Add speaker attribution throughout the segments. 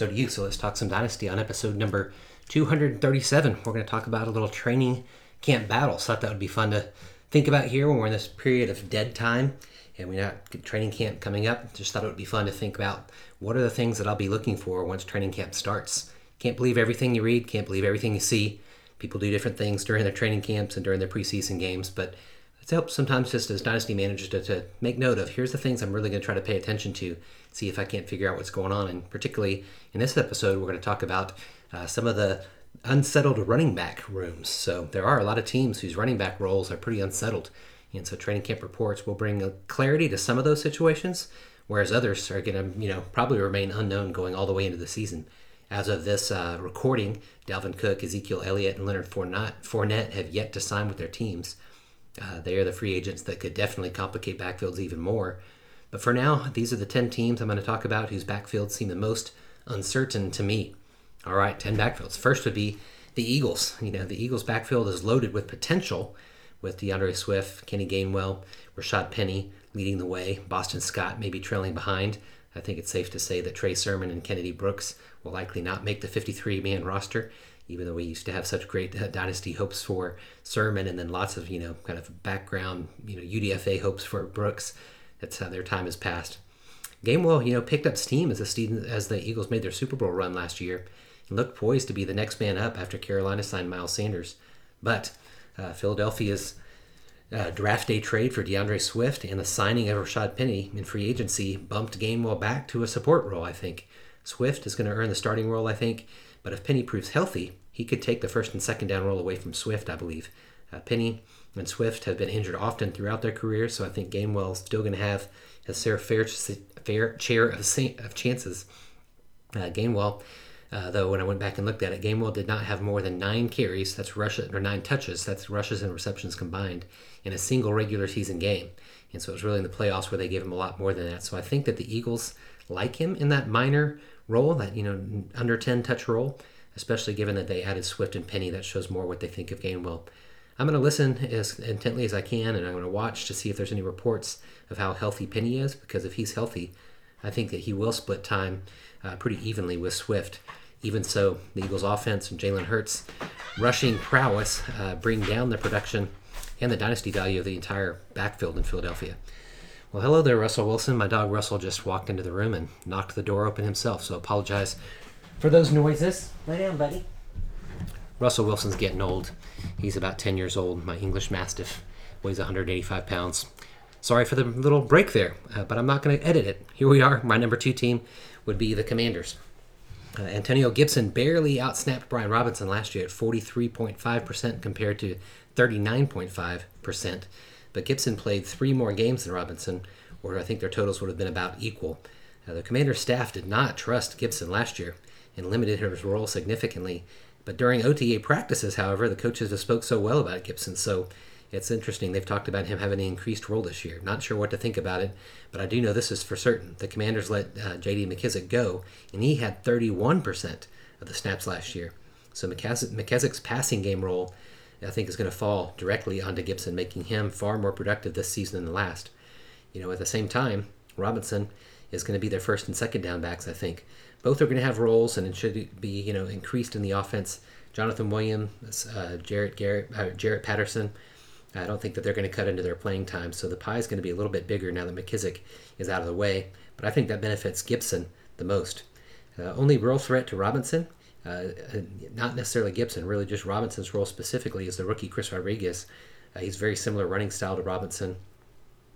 Speaker 1: So do you. So let's talk some Dynasty on episode number 237. We're going to talk about a little training camp battle. So I thought that would be fun to think about here when we're in this period of dead time and we got training camp coming up. Just thought it would be fun to think about what are the things that I'll be looking for once training camp starts. Can't believe everything you read, can't believe everything you see. People do different things during their training camps and during their preseason games, but it helps sometimes just as dynasty managers to, to make note of here's the things I'm really going to try to pay attention to, see if I can't figure out what's going on. And particularly in this episode, we're going to talk about uh, some of the unsettled running back rooms. So there are a lot of teams whose running back roles are pretty unsettled. And so training camp reports will bring clarity to some of those situations, whereas others are going to, you know, probably remain unknown going all the way into the season. As of this uh, recording, Dalvin Cook, Ezekiel Elliott, and Leonard Fournette have yet to sign with their teams. Uh, they are the free agents that could definitely complicate backfields even more. But for now, these are the 10 teams I'm going to talk about whose backfields seem the most uncertain to me. All right, 10 backfields. First would be the Eagles. You know, the Eagles' backfield is loaded with potential with D'Andre Swift, Kenny Gainwell, Rashad Penny leading the way, Boston Scott maybe trailing behind. I think it's safe to say that Trey Sermon and Kennedy Brooks will likely not make the 53 man roster even though we used to have such great uh, dynasty hopes for Sermon and then lots of, you know, kind of background, you know, UDFA hopes for Brooks. That's how their time has passed. Gainwell, you know, picked up steam as the, as the Eagles made their Super Bowl run last year and looked poised to be the next man up after Carolina signed Miles Sanders. But uh, Philadelphia's uh, draft day trade for D'Andre Swift and the signing of Rashad Penny in free agency bumped Gainwell back to a support role, I think. Swift is going to earn the starting role, I think, but if Penny proves healthy, he could take the first and second down roll away from Swift, I believe. Uh, Penny and Swift have been injured often throughout their careers, so I think Gainwell is still going to have a fair, fair share of, of chances. Uh, Gainwell, uh, though, when I went back and looked at it, Gainwell did not have more than nine carries, that's rushes, or nine touches, that's rushes and receptions combined, in a single regular season game. And so it was really in the playoffs where they gave him a lot more than that. So I think that the Eagles like him in that minor role, that, you know, under 10 touch role especially given that they added Swift and Penny. That shows more what they think of Gainwell. I'm going to listen as intently as I can, and I'm going to watch to see if there's any reports of how healthy Penny is, because if he's healthy, I think that he will split time uh, pretty evenly with Swift. Even so, the Eagles' offense and Jalen Hurts' rushing prowess uh, bring down the production and the dynasty value of the entire backfield in Philadelphia. Well, hello there, Russell Wilson. My dog Russell just walked into the room and knocked the door open himself, so apologize for those noises. Lay down, buddy. Russell Wilson's getting old. He's about 10 years old. My English Mastiff weighs 185 pounds. Sorry for the little break there, uh, but I'm not going to edit it. Here we are. My number two team would be the Commanders. Uh, Antonio Gibson barely outsnapped Brian Robinson last year at 43.5% compared to 39.5%. But Gibson played three more games than Robinson, or I think their totals would have been about equal. The Commander staff did not trust Gibson last year and limited his role significantly. But during OTA practices, however, the coaches have spoke so well about Gibson, so it's interesting. They've talked about him having an increased role this year. Not sure what to think about it, but I do know this is for certain. The Commanders let uh, J.D. McKissic go, and he had 31% of the snaps last year. So McKissic's passing game role, I think, is going to fall directly onto Gibson, making him far more productive this season than the last. You know, at the same time, Robinson is going to be their first and second down backs, I think both are going to have roles, and it should be you know increased in the offense. Jonathan Williams, uh, Jarrett Garrett, uh, Jaret Patterson. I don't think that they're going to cut into their playing time, so the pie is going to be a little bit bigger now that McKissic is out of the way. But I think that benefits Gibson the most. Uh, only real threat to Robinson, uh, not necessarily Gibson, really just Robinson's role specifically is the rookie Chris Rodriguez. Uh, he's very similar running style to Robinson.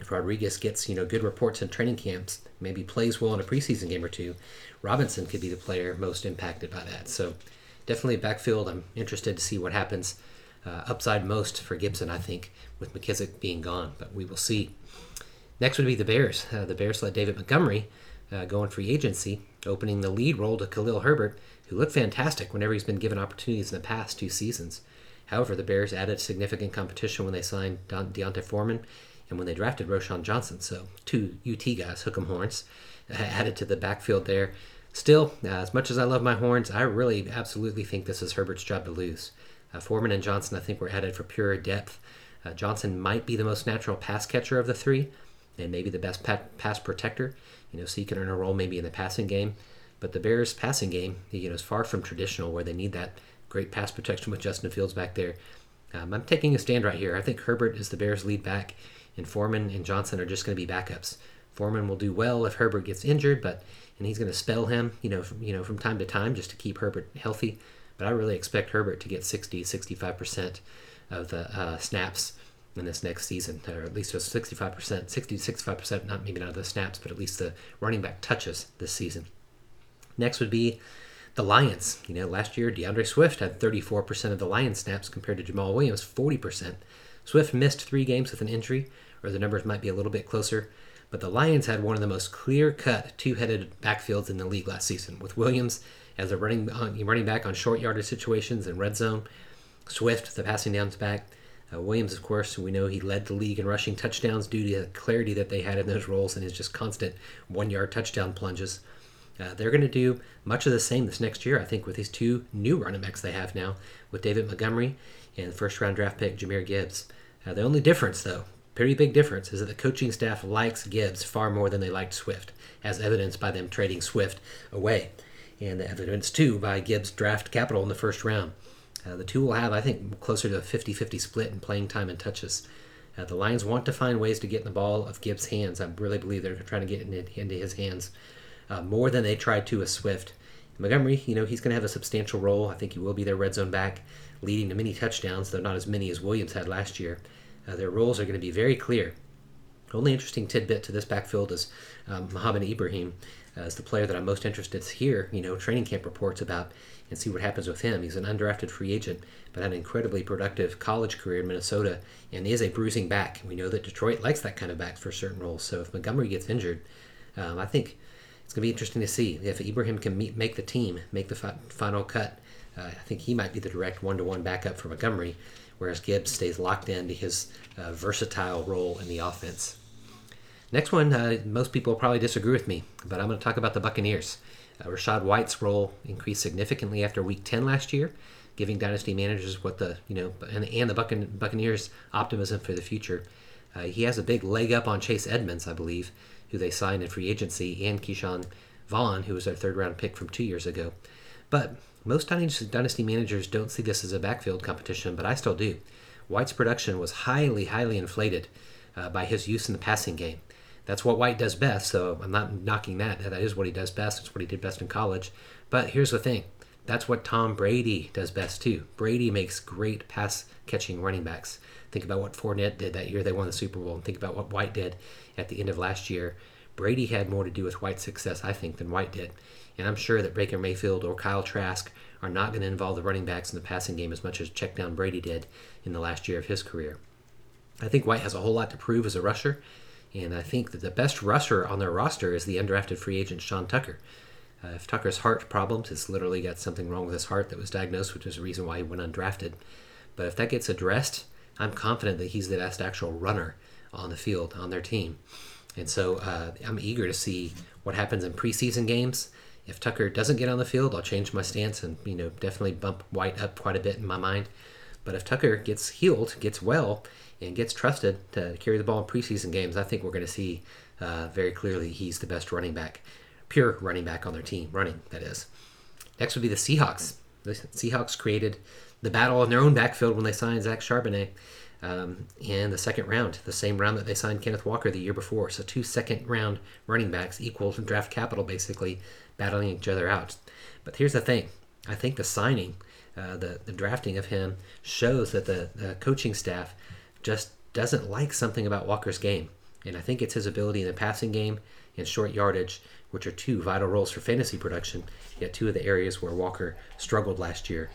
Speaker 1: If Rodriguez gets you know good reports in training camps, maybe plays well in a preseason game or two, Robinson could be the player most impacted by that. So definitely backfield. I'm interested to see what happens. Uh, upside most for Gibson, I think, with McKissic being gone, but we will see. Next would be the Bears. Uh, the Bears let David Montgomery uh, going free agency, opening the lead role to Khalil Herbert, who looked fantastic whenever he's been given opportunities in the past two seasons. However, the Bears added significant competition when they signed Don- D'Onta Foreman and when they drafted Roschon Johnson. So, two UT guys, hook 'em horns, added to the backfield there. Still, uh, as much as I love my horns, I really absolutely think this is Herbert's job to lose. Uh, Foreman and Johnson, I think, were added for pure depth. Uh, Johnson might be the most natural pass catcher of the three, and maybe the best pa- pass protector. You know, so he can earn a role maybe in the passing game. But the Bears' passing game, you know, is far from traditional, where they need that great pass protection with Justin Fields back there. Um, I'm taking a stand right here. I think Herbert is the Bears' lead back, and Foreman and Johnson are just going to be backups. Foreman will do well if Herbert gets injured, but and he's going to spell him, you know, from, you know, from time to time just to keep Herbert healthy. But I really expect Herbert to get 60, 65 percent of the uh, snaps in this next season, or at least a 65 percent, 60 to 65 percent, not maybe not of the snaps, but at least the running back touches this season. Next would be the Lions. You know, last year D'Andre Swift had 34% of the Lions snaps compared to Jamaal Williams 40%. Swift missed three games with an injury, or the numbers might be a little bit closer. But the Lions had one of the most clear-cut two-headed backfields in the league last season, with Williams as a running uh, running back on short yardage situations and red zone. Swift, the passing downs back. Uh, Williams, of course, we know he led the league in rushing touchdowns due to the clarity that they had in those roles and his just constant one-yard touchdown plunges. Uh, they're going to do much of the same this next year, I think, with these two new running backs they have now, with David Montgomery and first round draft pick Jahmyr Gibbs. Uh, the only difference, though, pretty big difference, is that the coaching staff likes Gibbs far more than they liked Swift, as evidenced by them trading Swift away, and the evidence, too, by Gibbs' draft capital in the first round. Uh, the two will have, I think, closer to a 50 50 split in playing time and touches. Uh, the Lions want to find ways to get in the ball of Gibbs' hands. I really believe they're trying to get it into his hands uh, more than they tried to with Swift. Montgomery, you know, he's going to have a substantial role. I think he will be their red zone back, leading to many touchdowns, though not as many as Williams had last year. Uh, their roles are going to be very clear. Only interesting tidbit to this backfield is um, Mohamed Ibrahim uh, is the player that I'm most interested to hear, you know, training camp reports about and see what happens with him. He's an undrafted free agent, but had an incredibly productive college career in Minnesota and is a bruising back. We know that Detroit likes that kind of back for certain roles. So if Montgomery gets injured, um, I think it's going to be interesting to see if Ibrahim can meet, make the team, make the fi- final cut. Uh, I think he might be the direct one-to-one backup for Montgomery, whereas Gibbs stays locked into his uh, versatile role in the offense. Next one, uh, most people probably disagree with me, but I'm going to talk about the Buccaneers. Uh, Rachaad White's role increased significantly after Week 10 last year, giving dynasty managers what the you know and, and the Buccaneers optimism for the future. Uh, he has a big leg up on Chase Edmonds, I believe, who they signed in free agency, and Ke'Shawn Vaughn, who was their third round pick from two years ago. But most dynasty managers don't see this as a backfield competition, but I still do. White's production was highly, highly inflated uh, by his use in the passing game. That's what White does best, so I'm not knocking that. That is what he does best. It's what he did best in college. But here's the thing that's what Tom Brady does best too. Brady makes great pass catching running backs. Think about what Fournette did that year they won the Super Bowl, and think about what White did at the end of last year. Brady had more to do with White's success, I think, than White did. And I'm sure that Baker Mayfield or Kyle Trask are not going to involve the running backs in the passing game as much as check down Brady did in the last year of his career. I think White has a whole lot to prove as a rusher, and I think that the best rusher on their roster is the undrafted free agent Sean Tucker. Uh, if Tucker's heart problems, has literally got something wrong with his heart that was diagnosed, which is the reason why he went undrafted. But if that gets addressed, I'm confident that he's the best actual runner on the field on their team. And so uh, I'm eager to see what happens in preseason games. If Tucker doesn't get on the field, I'll change my stance and you know definitely bump White up quite a bit in my mind. But if Tucker gets healed, gets well, and gets trusted to carry the ball in preseason games, I think we're going to see uh, very clearly he's the best running back, pure running back on their team, running that is. Next would be the Seahawks. The Seahawks created the battle in their own backfield when they signed Zach Charbonnet um, in the second round, the same round that they signed Kenneth Walker the year before. So two second round running backs equal to draft capital, basically battling each other out. But here's the thing: I think the signing, uh, the the drafting of him, shows that the, coaching staff just doesn't like something about Walker's game, and I think it's his ability in the passing game and short yardage, which are two vital roles for fantasy production. Yet two of the areas where Walker struggled last year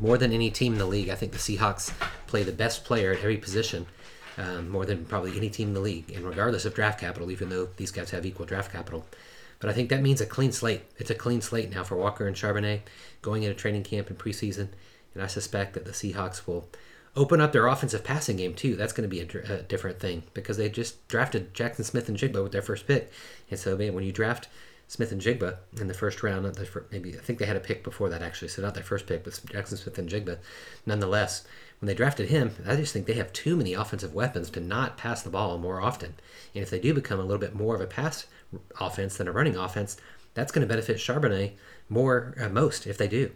Speaker 1: more than any team in the league, I think the Seahawks play the best player at every position, um, more than probably any team in the league. And regardless of draft capital, even though these guys have equal draft capital, But I think that means a clean slate. It's a clean slate now for Walker and Charbonnet going into training camp and preseason. And I suspect that the Seahawks will open up their offensive passing game too. That's going to be a, a different thing because they just drafted Jaxon Smith-Njigba with their first pick. And so, man, when you draft Smith-Njigba in the first round, the first, maybe I think they had a pick before that actually, so not their first pick, but Jaxon Smith-Njigba, Nonetheless, when they drafted him, I just think they have too many offensive weapons to not pass the ball more often. And if they do become a little bit more of a pass offense than a running offense, that's going to benefit Charbonnet more uh, most if they do.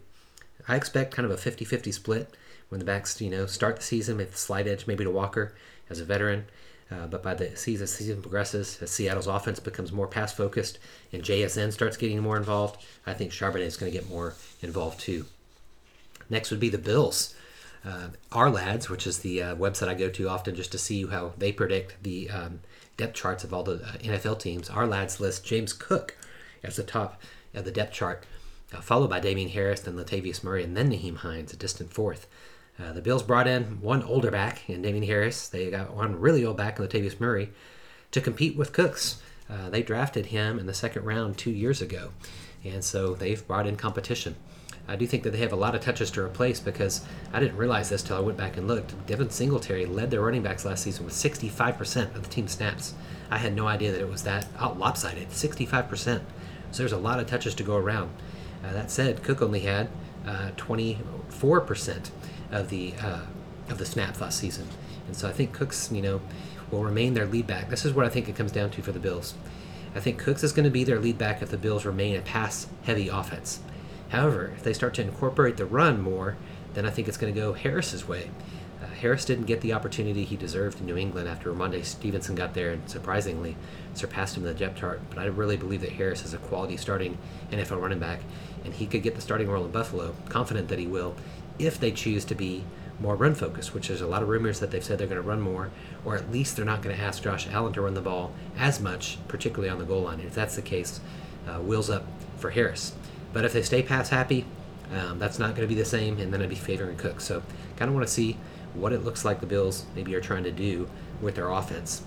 Speaker 1: I expect kind of a 50-50 split when the backs, you know, start the season with slight edge maybe to Walker as a veteran. Uh, but by the season, season progresses, as Seattle's offense becomes more pass focused and JSN starts getting more involved, I think Charbonnet is going to get more involved too. Next would be the Bills. Uh, Ourlads, which is the uh, website I go to often just to see how they predict the um, depth charts of all the uh, NFL teams. Ourlads list James Cook as the top of the depth chart, uh, followed by Damien Harris, then Latavius Murray, and then Nyheim Hines, a distant fourth. Uh, the Bills brought in one older back in Damien Harris. They got one really old back in Latavius Murray to compete with Cooks. Uh, they drafted him in the second round two years ago, and so they've brought in competition. I do think that they have a lot of touches to replace because I didn't realize this till I went back and looked. Devin Singletary led their running backs last season with 65% of the team snaps. I had no idea that it was that out lopsided, 65%. So there's a lot of touches to go around. Uh, that said, Cook only had uh, 24% of the uh, of the snaps last season, and so I think Cooks, you know, will remain their lead back. This is what I think it comes down to for the Bills. I think Cooks is going to be their lead back if the Bills remain a pass-heavy offense. However, if they start to incorporate the run more, then I think it's going to go Harris's way. Uh, Harris didn't get the opportunity he deserved in New England after Rhamondre Stevenson got there and surprisingly surpassed him in the depth chart. But I really believe that Harris is a quality starting NFL running back, and he could get the starting role in Buffalo. Confident that he will, if they choose to be more run focused, which there's a lot of rumors that they've said they're going to run more, or at least they're not going to ask Josh Allen to run the ball as much, particularly on the goal line. If that's the case, uh, wheels up for Harris. But if they stay pass happy, um, that's not going to be the same, and then I'd be favoring Cook. So, kind of want to see what it looks like the Bills maybe are trying to do with their offense.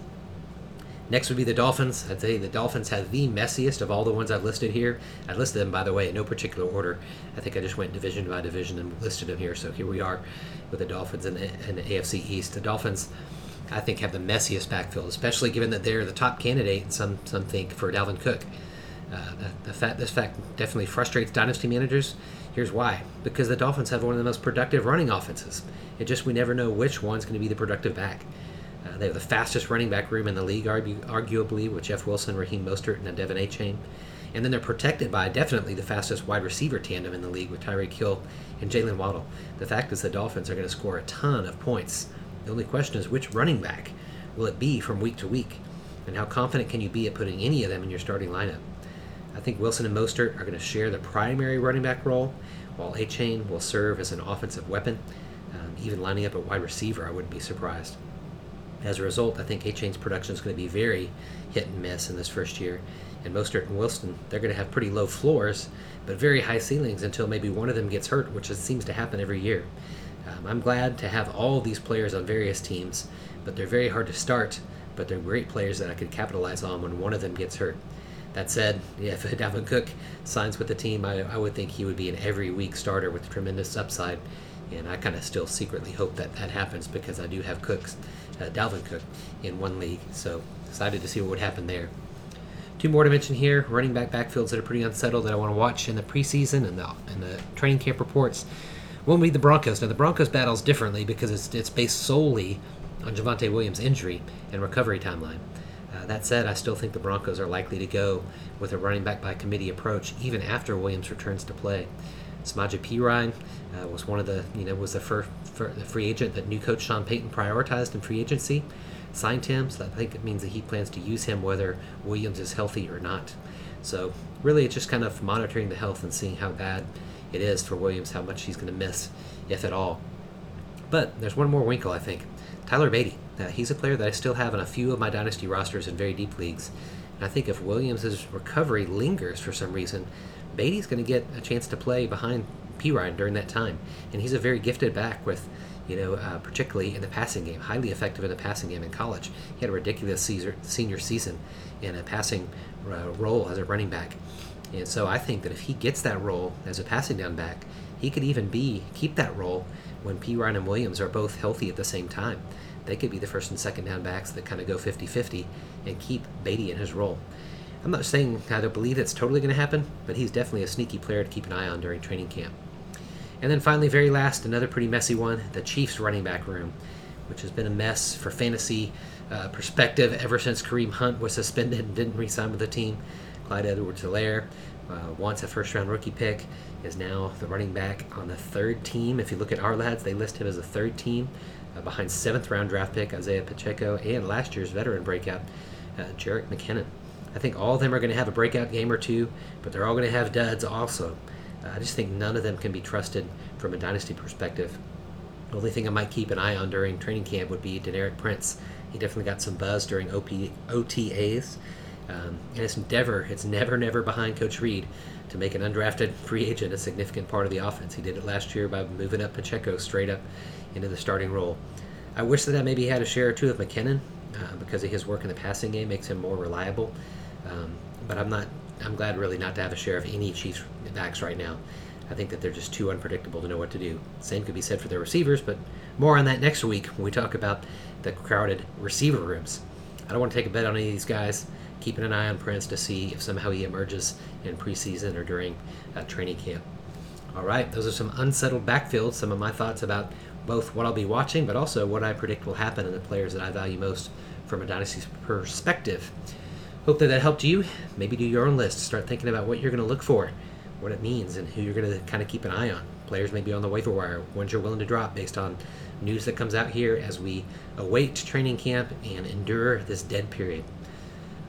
Speaker 1: Next would be the Dolphins. I'd say the Dolphins have the messiest of all the ones I've listed here. I listed them, by the way, in no particular order. I think I just went division by division and listed them here. So here we are with the Dolphins in the, in the AFC East. The Dolphins, I think, have the messiest backfield, especially given that they're the top candidate, and some some think, for Dalvin Cook. Uh, the, the fact, this fact definitely frustrates dynasty managers. Here's why: because the Dolphins have one of the most productive running offenses. It just we never know which one's going to be the productive back. Uh, they have the fastest running back room in the league, arguably, with Jeff Wilson, Raheem Mostert, and De'Von Achane. And then they're protected by definitely the fastest wide receiver tandem in the league with Tyreek Hill and Jaylen Waddle. The fact is the Dolphins are going to score a ton of points. The only question is which running back will it be from week to week? And how confident can you be at putting any of them in your starting lineup? I think Wilson and Mostert are going to share the primary running back role, while Achane will serve as an offensive weapon. Um, even lining up at wide receiver, I wouldn't be surprised. As a result, I think Achane's production is going to be very hit and miss in this first year. And Mostert and Wilson, they're going to have pretty low floors, but very high ceilings until maybe one of them gets hurt, which seems to happen every year. Um, I'm glad to have all these players on various teams, but they're very hard to start, but they're great players that I could capitalize on when one of them gets hurt. That said, if Dalvin Cook signs with the team, I, I would think he would be an every week starter with tremendous upside. And I kind of still secretly hope that that happens because I do have Cooks, uh, Dalvin Cook, in one league. So excited to see what would happen there. Two more to mention here: running back backfields that are pretty unsettled that I want to watch in the preseason and the and the training camp reports. One would be the Broncos. Now the Broncos battles differently because it's it's based solely on Javonte Williams' injury and recovery timeline. That said, I still think the Broncos are likely to go with a running back by committee approach even after Williams returns to play. Samaje Perine uh, was one of the, you know, was the first the free agent that new coach Sean Payton prioritized in free agency, signed him. So I think it means that he plans to use him whether Williams is healthy or not. So really, it's just kind of monitoring the health and seeing how bad it is for Williams, how much he's going to miss, if at all. But there's one more wrinkle, I think. Tyler Badie. Uh, he's a player that I still have in a few of my dynasty rosters in very deep leagues. And I think if Williams' recovery lingers for some reason, Badie's going to get a chance to play behind Perine during that time, and he's a very gifted back with, you know, uh, particularly in the passing game, highly effective in the passing game in college. He had a ridiculous Caesar, senior season in a passing uh, role as a running back, and so I think that if he gets that role as a passing down back, he could even be keep that role when Perine and Williams are both healthy at the same time. They could be the first and second down backs that kind of go 50 50 and keep Badie in his role. I'm not saying I don't believe it's totally going to happen, but he's definitely a sneaky player to keep an eye on during training camp. And then finally, very last, another pretty messy one the Chiefs running back room, which has been a mess for fantasy uh, perspective ever since Kareem Hunt was suspended and didn't re sign with the team. Clyde Edwards Helaire, uh, once a first round rookie pick, is now the running back on the third team. If you look at Ourlads, they list him as a third team uh, behind seventh round draft pick Isaiah Pacheco and last year's veteran breakout uh, Jerick McKinnon. I think all of them are going to have a breakout game or two, but they're all going to have duds also. Uh, I just think none of them can be trusted from a dynasty perspective. The only thing I might keep an eye on during training camp would be Deneric Prince. He definitely got some buzz during OP, OTAs. Um, and it's never, it's never, never behind Coach Reid to make an undrafted free agent a significant part of the offense. He did it last year by moving up Pacheco straight up into the starting role. I wish that I maybe had a share or two of McKinnon uh, because of his work in the passing game makes him more reliable. Um, but I'm not. I'm glad really not to have a share of any Chiefs backs right now. I think that they're just too unpredictable to know what to do. Same could be said for their receivers, but more on that next week when we talk about the crowded receiver rooms. I don't want to take a bet on any of these guys. Keeping an eye on Prince to see if somehow he emerges in preseason or during uh, training camp. All right, those are some unsettled backfields. Some of my thoughts about both what I'll be watching, but also what I predict will happen and the players that I value most from a dynasty perspective. Hope that that helped you. Maybe do your own list. Start thinking about what you're going to look for, what it means, and who you're going to kind of keep an eye on. Players may be on the waiver wire, ones you're willing to drop based on news that comes out here as we await training camp and endure this dead period.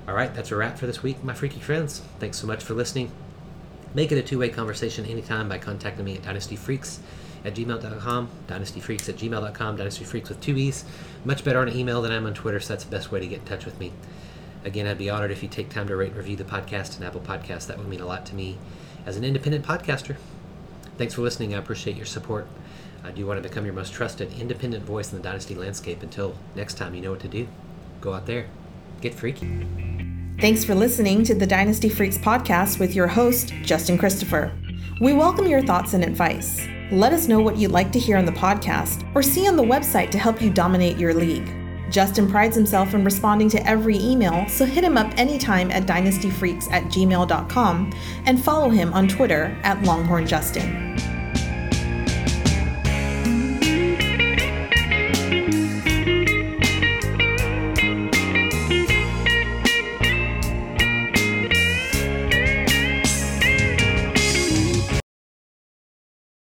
Speaker 1: All right, that's a wrap for this week, my freaky friends. Thanks so much for listening. Make it a two way conversation anytime by contacting me at dynastyfreaks at gmail.com, dynastyfreaks at gmail.com, dynastyfreaks with two E's. Much better on email than I'm on Twitter, so that's the best way to get in touch with me. Again, I'd be honored if you take time to rate and review the podcast and Apple Podcasts. That would mean a lot to me as an independent podcaster. Thanks for listening. I appreciate your support. I do want to become your most trusted independent voice in the Dynasty landscape. Until next time, you know what to do. Go out there, get freaky.
Speaker 2: Thanks for listening to the Dynasty Freaks podcast with your host, Justin Christopher. We welcome your thoughts and advice. Let us know what you'd like to hear on the podcast or see on the website to help you dominate your league. Justin prides himself in responding to every email, so hit him up anytime at dynastyfreaks at gmail.com and follow him on Twitter at LonghornJustin.